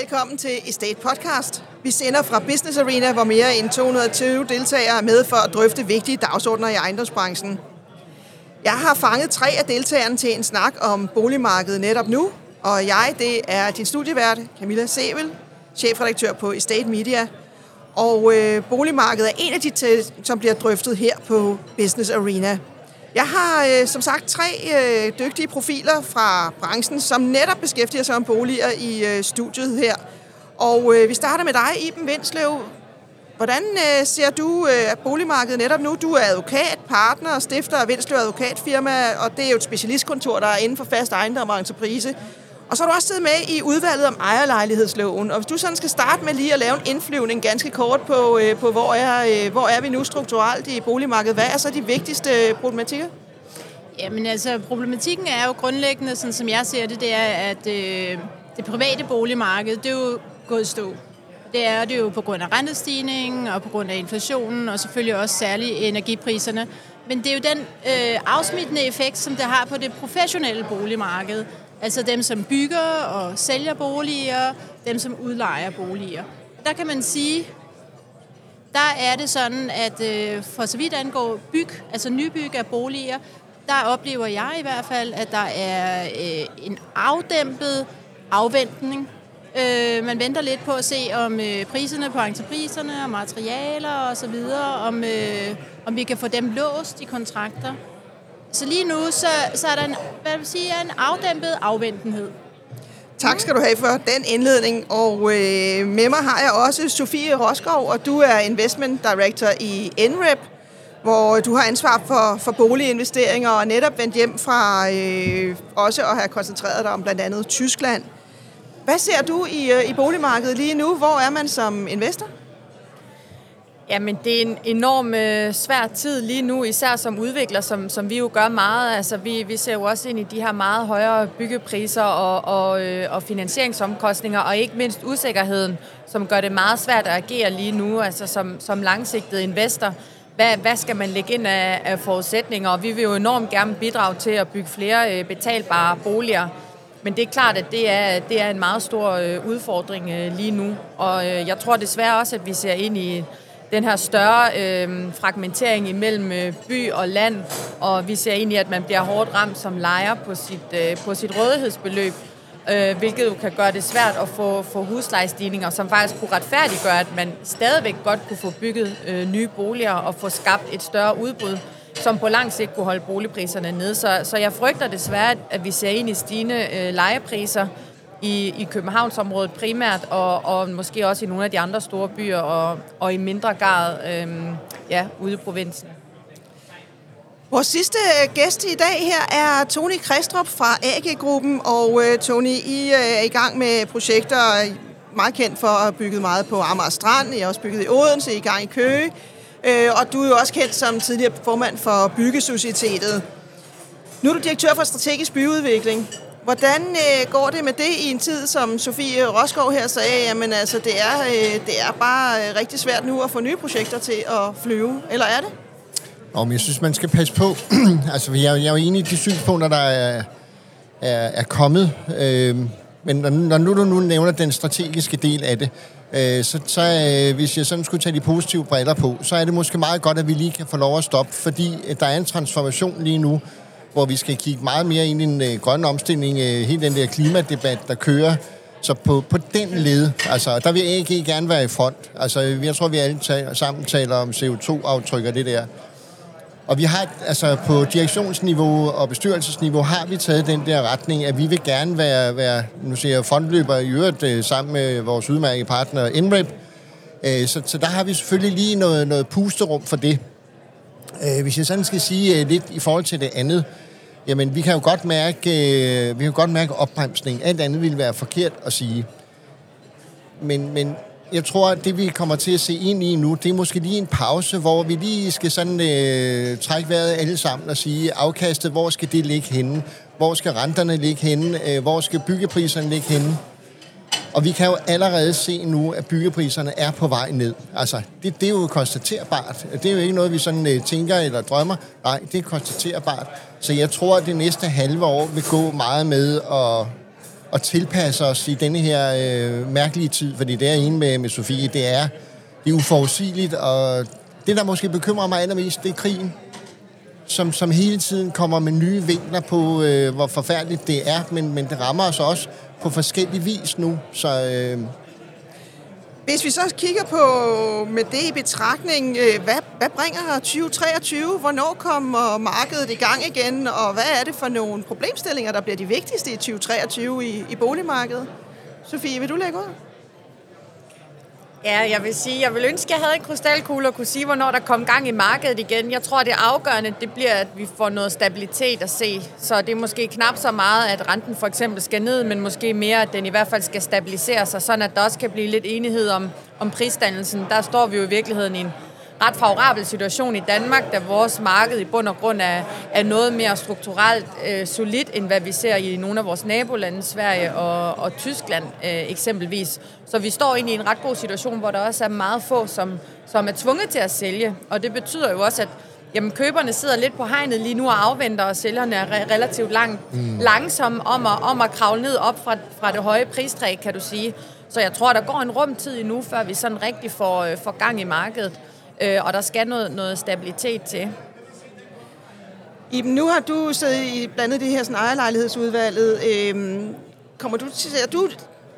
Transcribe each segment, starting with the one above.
Velkommen til Estate Podcast. Vi sender fra Business Arena, hvor mere end 220 deltagere er med for at drøfte vigtige dagsordner i ejendomsbranchen. Jeg har fanget tre af deltagerne til en snak om boligmarkedet netop nu, og jeg, det er din studievært, Camilla Sevel, chefredaktør på Estate Media. Og øh, boligmarkedet er en af de, til, som bliver drøftet her på Business Arena. Jeg har øh, som sagt tre øh, dygtige profiler fra branchen, som netop beskæftiger sig om boliger i øh, studiet her. Og øh, vi starter med dig, Iben Vindslev. Hvordan øh, ser du øh, boligmarkedet netop nu? Du er advokat, partner og stifter af Vindslev Advokatfirma, og det er jo et specialistkontor, der er inden for fast ejendom og entreprise. Og så har du også siddet med i udvalget om ejerlejlighedsloven. Og hvis du sådan skal starte med lige at lave en indflyvning ganske kort på, øh, på hvor, er, øh, hvor er vi nu strukturelt i boligmarkedet, hvad er så de vigtigste øh, problematikker? Jamen altså, problematikken er jo grundlæggende, sådan som jeg ser det, det er, at øh, det private boligmarked, det er jo gået i stå. Det er det jo på grund af rentestigningen og på grund af inflationen og selvfølgelig også særligt energipriserne. Men det er jo den øh, afsmittende effekt, som det har på det professionelle boligmarked. Altså dem, som bygger og sælger boliger, dem, som udlejer boliger. Der kan man sige, der er det sådan, at øh, for så vidt angår byg, altså nybyg af boliger, der oplever jeg i hvert fald, at der er øh, en afdæmpet afventning. Øh, man venter lidt på at se, om øh, priserne på entrepriserne og materialer og så videre, om, øh, om vi kan få dem låst i kontrakter. Så lige nu, så, så er der en, hvad vil sige, en afdæmpet afventenhed. Tak skal du have for den indledning. Og øh, med mig har jeg også Sofie Roskov, og du er Investment Director i NREP, hvor du har ansvar for, for boliginvesteringer og netop vendt hjem fra øh, også at have koncentreret dig om blandt andet Tyskland. Hvad ser du i, øh, i boligmarkedet lige nu? Hvor er man som investor? Jamen, det er en enorm øh, svær tid lige nu, især som udvikler, som, som vi jo gør meget. Altså, vi, vi ser jo også ind i de her meget højere byggepriser og, og, øh, og finansieringsomkostninger, og ikke mindst usikkerheden, som gør det meget svært at agere lige nu, altså som, som langsigtet investor. Hvad, hvad skal man lægge ind af, af forudsætninger? Og vi vil jo enormt gerne bidrage til at bygge flere øh, betalbare boliger. Men det er klart, at det er, det er en meget stor øh, udfordring øh, lige nu. Og øh, jeg tror desværre også, at vi ser ind i den her større øh, fragmentering imellem øh, by og land, og vi ser egentlig, at man bliver hårdt ramt som lejer på sit, øh, på sit rådighedsbeløb, øh, hvilket jo kan gøre det svært at få, få huslejestigninger, som faktisk kunne retfærdiggøre, at man stadigvæk godt kunne få bygget øh, nye boliger og få skabt et større udbud, som på lang sigt kunne holde boligpriserne nede. Så, så jeg frygter desværre, at vi ser ind i stigende øh, lejepriser, i, i Københavnsområdet primært, og, og måske også i nogle af de andre store byer, og, og i mindre grad øhm, ja, ude i provinsen. Vores sidste øh, gæst i dag her er Tony Kristrup fra AG-gruppen, og øh, Tony, I øh, er i gang med projekter, øh, meget kendt for at have bygget meget på Amager Strand, I har også bygget i Odense, I er i gang i Køge, øh, og du er jo også kendt som tidligere formand for Byggesocietetet. Nu er du direktør for strategisk byudvikling. Hvordan øh, går det med det i en tid, som Sofie Roskov her sagde, jamen altså, det er, øh, det er bare øh, rigtig svært nu at få nye projekter til at flyve, eller er det? Om jeg synes, man skal passe på. altså, jeg, jeg er jo enig i de synspunkter, der er, er, er kommet. Øh, men når, når nu du nu nævner den strategiske del af det, øh, så, så øh, hvis jeg sådan skulle tage de positive briller på, så er det måske meget godt, at vi lige kan få lov at stoppe, fordi øh, der er en transformation lige nu, hvor vi skal kigge meget mere ind i en øh, grøn omstilling, øh, hele den der klimadebat, der kører. Så på, på den led, altså, der vil jeg ikke gerne være i front. Altså, jeg tror, vi alle tager, sammen taler om CO2-aftryk og det der. Og vi har, altså på direktionsniveau og bestyrelsesniveau, har vi taget den der retning, at vi vil gerne være, være nu siger jeg, frontløber i øvrigt øh, sammen med vores udmærkede partner InRep. Øh, så, så der har vi selvfølgelig lige noget, noget pusterum for det. Øh, hvis jeg sådan skal sige øh, lidt i forhold til det andet, Jamen, vi kan jo godt mærke, øh, vi kan godt mærke opbremsning. Alt andet ville være forkert at sige. Men, men jeg tror, at det vi kommer til at se ind i nu, det er måske lige en pause, hvor vi lige skal sådan øh, trække vejret alle sammen og sige, afkastet, hvor skal det ligge henne? Hvor skal renterne ligge henne? Øh, hvor skal byggepriserne ligge henne? Og vi kan jo allerede se nu, at byggepriserne er på vej ned. Altså, det, det er jo konstaterbart. Det er jo ikke noget, vi sådan uh, tænker eller drømmer. Nej, det er konstaterbart. Så jeg tror, at det næste halve år vil gå meget med at at tilpasse os i denne her øh, mærkelige tid, fordi det er en med, med Sofie, det er, det er uforudsigeligt, og det, der måske bekymrer mig allermest, det er krigen, som, som hele tiden kommer med nye vinkler på, øh, hvor forfærdeligt det er, men, men det rammer os også på forskellig vis nu, så... Øh, Hvis vi så kigger på med det i betragtning, øh, hvad, hvad bringer 2023? Hvornår kommer markedet i gang igen? Og hvad er det for nogle problemstillinger, der bliver de vigtigste i 2023 i, i boligmarkedet? Sofie, vil du lægge ud? Ja, jeg vil sige, jeg vil ønske, at jeg havde en krystalkugle og kunne sige, hvornår der kom gang i markedet igen. Jeg tror, det afgørende, det bliver, at vi får noget stabilitet at se. Så det er måske knap så meget, at renten for eksempel skal ned, men måske mere, at den i hvert fald skal stabilisere sig, sådan at der også kan blive lidt enighed om, om prisdannelsen. Der står vi jo i virkeligheden i en ret favorabel situation i Danmark, da vores marked i bund og grund er, er noget mere strukturelt øh, solidt, end hvad vi ser i nogle af vores nabolande, Sverige og, og Tyskland øh, eksempelvis. Så vi står egentlig i en ret god situation, hvor der også er meget få, som, som er tvunget til at sælge. Og det betyder jo også, at Jamen, køberne sidder lidt på hegnet lige nu og afventer, og sælgerne er re- relativt lang, mm. langsomme om at, om at kravle ned op fra, fra det høje pristræk, kan du sige. Så jeg tror, der går en rumtid endnu, før vi sådan rigtig får, øh, får gang i markedet øh, og der skal noget, noget stabilitet til. Iben, nu har du siddet i blandt andet det her sådan, ejerlejlighedsudvalget. Øhm, kommer du til, ser du,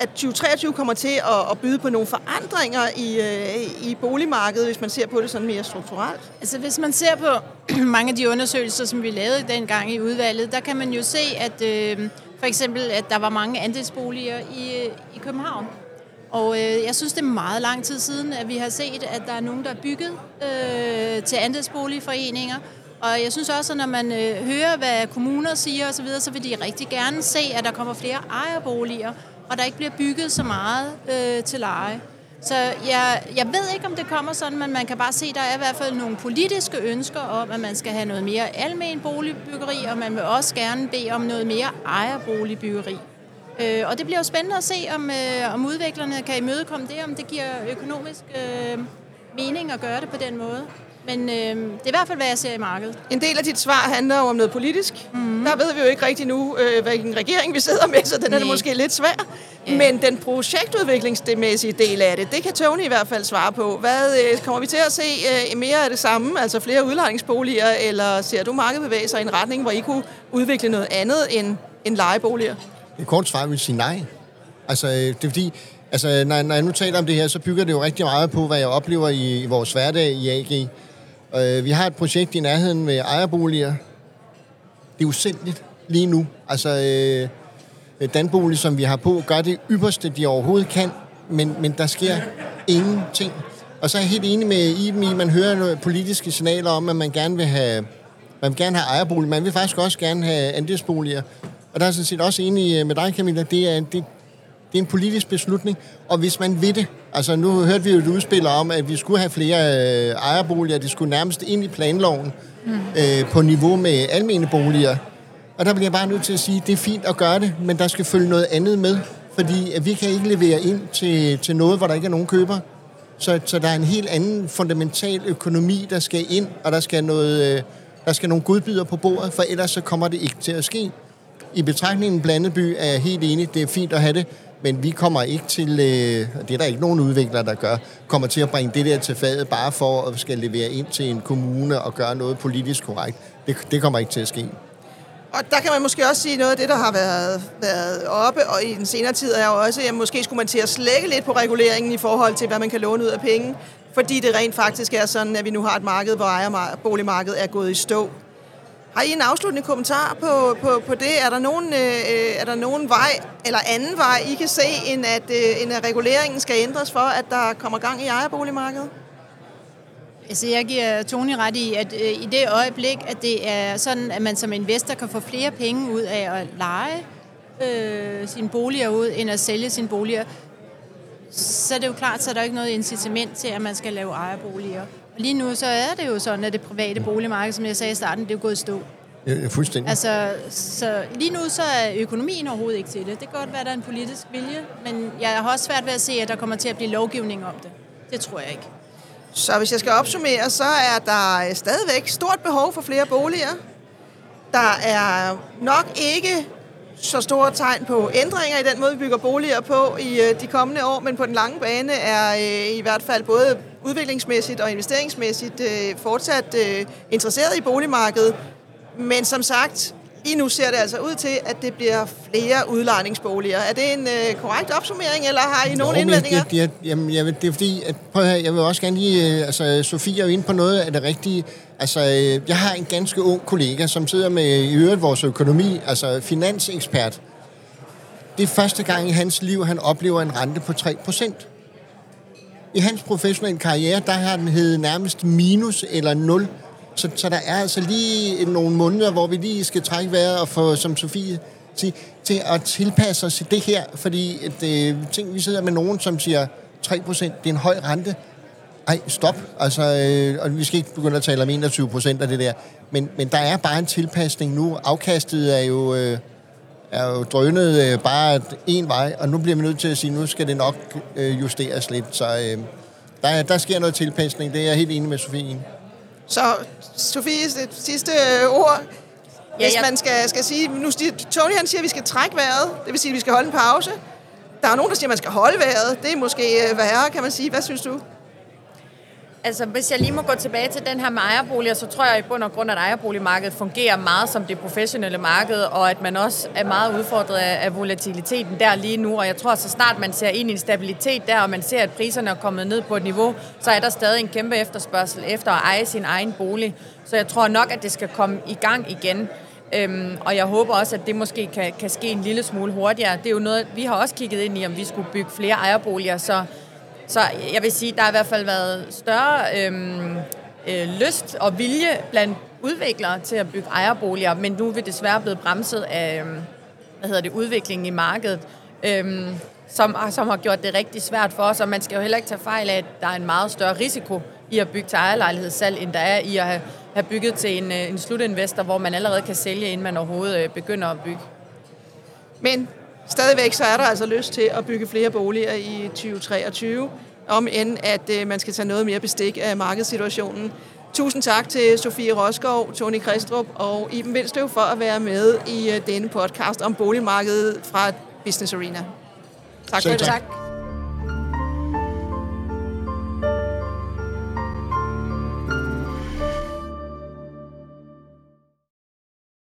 at 2023 kommer til at, at byde på nogle forandringer i, øh, i boligmarkedet, hvis man ser på det sådan mere strukturelt? Altså hvis man ser på mange af de undersøgelser, som vi lavede dengang i udvalget, der kan man jo se, at øh, for eksempel, at der var mange andelsboliger i, øh, i København. Og øh, jeg synes, det er meget lang tid siden, at vi har set, at der er nogen, der er bygget øh, til andelsboligforeninger. Og jeg synes også, at når man øh, hører, hvad kommuner siger osv., så, så vil de rigtig gerne se, at der kommer flere ejerboliger, og der ikke bliver bygget så meget øh, til leje. Så jeg, jeg ved ikke, om det kommer sådan, men man kan bare se, at der er i hvert fald nogle politiske ønsker om, at man skal have noget mere almen boligbyggeri, og man vil også gerne bede om noget mere ejerboligbyggeri. Øh, og det bliver jo spændende at se, om, øh, om udviklerne kan imødekomme det, om det giver økonomisk øh, mening at gøre det på den måde. Men øh, det er i hvert fald, hvad jeg ser i markedet. En del af dit svar handler jo om noget politisk. Mm. Der ved vi jo ikke rigtig nu, øh, hvilken regering vi sidder med, så den er det måske lidt svær. Ja. Men den projektudviklingsmæssige del af det, det kan Tony i hvert fald svare på. Hvad øh, Kommer vi til at se øh, mere af det samme, altså flere udlejningsboliger, eller ser du markedet bevæge sig i en retning, hvor I kunne udvikle noget andet end, end lejeboliger? Et kort svar vil sige nej. Altså, øh, det er fordi, altså, når, når jeg nu taler om det her, så bygger det jo rigtig meget på, hvad jeg oplever i, i vores hverdag i AG. Øh, vi har et projekt i nærheden med ejerboliger. Det er usædvanligt lige nu. Altså, øh, øh, Danbolig, som vi har på, gør det ypperste, de overhovedet kan, men, men der sker ingenting. Og så er jeg helt enig med Iben i, man hører nogle politiske signaler om, at man gerne vil have, man vil gerne have ejerbolig. Man vil faktisk også gerne have andelsboliger. Og der er sådan set også enig øh, med dig, Camilla, det er, det, det er en politisk beslutning, og hvis man vil det, altså nu hørte vi jo et udspil om, at vi skulle have flere øh, ejerboliger, de skulle nærmest ind i planloven mm. øh, på niveau med almene boliger. Og der bliver jeg bare nødt til at sige, at det er fint at gøre det, men der skal følge noget andet med, fordi at vi kan ikke levere ind til, til noget, hvor der ikke er nogen køber. Så, så der er en helt anden fundamental økonomi, der skal ind, og der skal, noget, øh, der skal nogle godbyder på bordet, for ellers så kommer det ikke til at ske i betragtningen blandet by er jeg helt enig, det er fint at have det, men vi kommer ikke til, øh, det er der ikke nogen udviklere, der gør, kommer til at bringe det der til fadet, bare for at skal levere ind til en kommune og gøre noget politisk korrekt. Det, det kommer ikke til at ske. Og der kan man måske også sige noget af det, der har været, været oppe, og i den senere tid er jo også, at måske skulle man til at slække lidt på reguleringen i forhold til, hvad man kan låne ud af penge, fordi det rent faktisk er sådan, at vi nu har et marked, hvor ejerboligmarkedet er gået i stå. Har I en afsluttende kommentar på, på, på det? Er der, nogen, øh, øh, er der nogen vej, eller anden vej, I kan se, end at, øh, end at reguleringen skal ændres for, at der kommer gang i ejerboligmarkedet? Altså, jeg giver Tony ret i, at øh, i det øjeblik, at det er sådan, at man som investor kan få flere penge ud af at lege øh, sine boliger ud, end at sælge sine boliger, så er det jo klart, så er der ikke noget incitament til, at man skal lave ejerboliger. Lige nu så er det jo sådan, at det private boligmarked, som jeg sagde i starten, det er jo gået i stå. Ja, fuldstændig. Altså, så lige nu så er økonomien overhovedet ikke til det. Det kan godt være, at der er en politisk vilje, men jeg har også svært ved at se, at der kommer til at blive lovgivning om det. Det tror jeg ikke. Så hvis jeg skal opsummere, så er der stadigvæk stort behov for flere boliger. Der er nok ikke så store tegn på ændringer i den måde, vi bygger boliger på i øh, de kommende år, men på den lange bane er øh, i hvert fald både udviklingsmæssigt og investeringsmæssigt øh, fortsat interesseret i boligmarkedet. Men som sagt, lige nu ser det altså ud til, at det bliver flere udlejningsboliger. Er det en øh, korrekt opsummering, eller har I nogle indvendinger? Det, det, jamen, jeg, det er fordi, at, prøv at høre, jeg vil også gerne lige, øh, altså Sofie er jo inde på noget af det rigtige. Altså, øh, jeg har en ganske ung kollega, som sidder med i øvrigt vores økonomi, altså finansekspert. Det er første gang i hans liv, han oplever en rente på 3 procent. I hans professionelle karriere, der har den hed nærmest minus eller 0 så, så der er altså lige nogle måneder, hvor vi lige skal trække vejret og få, som Sofie siger, til at tilpasse os til det her. Fordi at, øh, ting, vi sidder med nogen, som siger 3%, det er en høj rente. Ej, stop. Altså, øh, og vi skal ikke begynde at tale om 21 procent af det der. Men, men der er bare en tilpasning nu. Afkastet er jo, øh, er jo drønet øh, bare en vej, og nu bliver vi nødt til at sige, nu skal det nok øh, justeres lidt. Så øh, der, der sker noget tilpasning. Det er jeg helt enig med Sofie så Sofie, det sidste øh, ord. Hvis ja, ja. man skal, skal sige, nu Tony han siger, at vi skal trække vejret, det vil sige, at vi skal holde en pause. Der er nogen, der siger, at man skal holde vejret. Det er måske øh, værre, kan man sige. Hvad synes du? Altså, hvis jeg lige må gå tilbage til den her med ejerboliger, så tror jeg i bund og grund, at ejerboligmarkedet fungerer meget som det professionelle marked, og at man også er meget udfordret af, volatiliteten der lige nu. Og jeg tror, at så snart man ser ind i en stabilitet der, og man ser, at priserne er kommet ned på et niveau, så er der stadig en kæmpe efterspørgsel efter at eje sin egen bolig. Så jeg tror nok, at det skal komme i gang igen. Øhm, og jeg håber også, at det måske kan, kan ske en lille smule hurtigere. Det er jo noget, vi har også kigget ind i, om vi skulle bygge flere ejerboliger, så så jeg vil sige, der har i hvert fald været større øhm, øh, lyst og vilje blandt udviklere til at bygge ejerboliger, men nu er vi desværre blevet bremset af øhm, hvad hedder det, udviklingen i markedet, øhm, som, som har gjort det rigtig svært for os, og man skal jo heller ikke tage fejl af, at der er en meget større risiko i at bygge til ejerlejlighedssalg, end der er i at have, have bygget til en, øh, en slutinvestor, hvor man allerede kan sælge, inden man overhovedet øh, begynder at bygge. Men stadigvæk så er der altså lyst til at bygge flere boliger i 2023, om end at øh, man skal tage noget mere bestik af markedssituationen. Tusind tak til Sofie Roskov, Tony Kristrup og Iben Vindstøv for at være med i øh, denne podcast om boligmarkedet fra Business Arena. Tak for det. Tak.